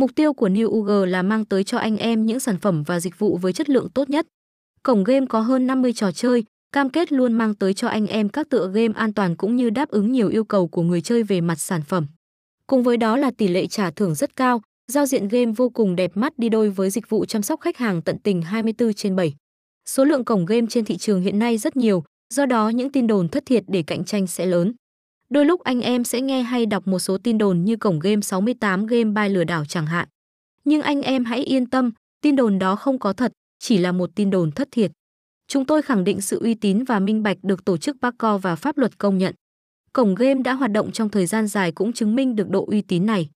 Mục tiêu của New UG là mang tới cho anh em những sản phẩm và dịch vụ với chất lượng tốt nhất. Cổng game có hơn 50 trò chơi, cam kết luôn mang tới cho anh em các tựa game an toàn cũng như đáp ứng nhiều yêu cầu của người chơi về mặt sản phẩm. Cùng với đó là tỷ lệ trả thưởng rất cao, giao diện game vô cùng đẹp mắt đi đôi với dịch vụ chăm sóc khách hàng tận tình 24 trên 7. Số lượng cổng game trên thị trường hiện nay rất nhiều, do đó những tin đồn thất thiệt để cạnh tranh sẽ lớn. Đôi lúc anh em sẽ nghe hay đọc một số tin đồn như cổng game 68 game bài lừa đảo chẳng hạn. Nhưng anh em hãy yên tâm, tin đồn đó không có thật, chỉ là một tin đồn thất thiệt. Chúng tôi khẳng định sự uy tín và minh bạch được tổ chức Paco và pháp luật công nhận. Cổng game đã hoạt động trong thời gian dài cũng chứng minh được độ uy tín này.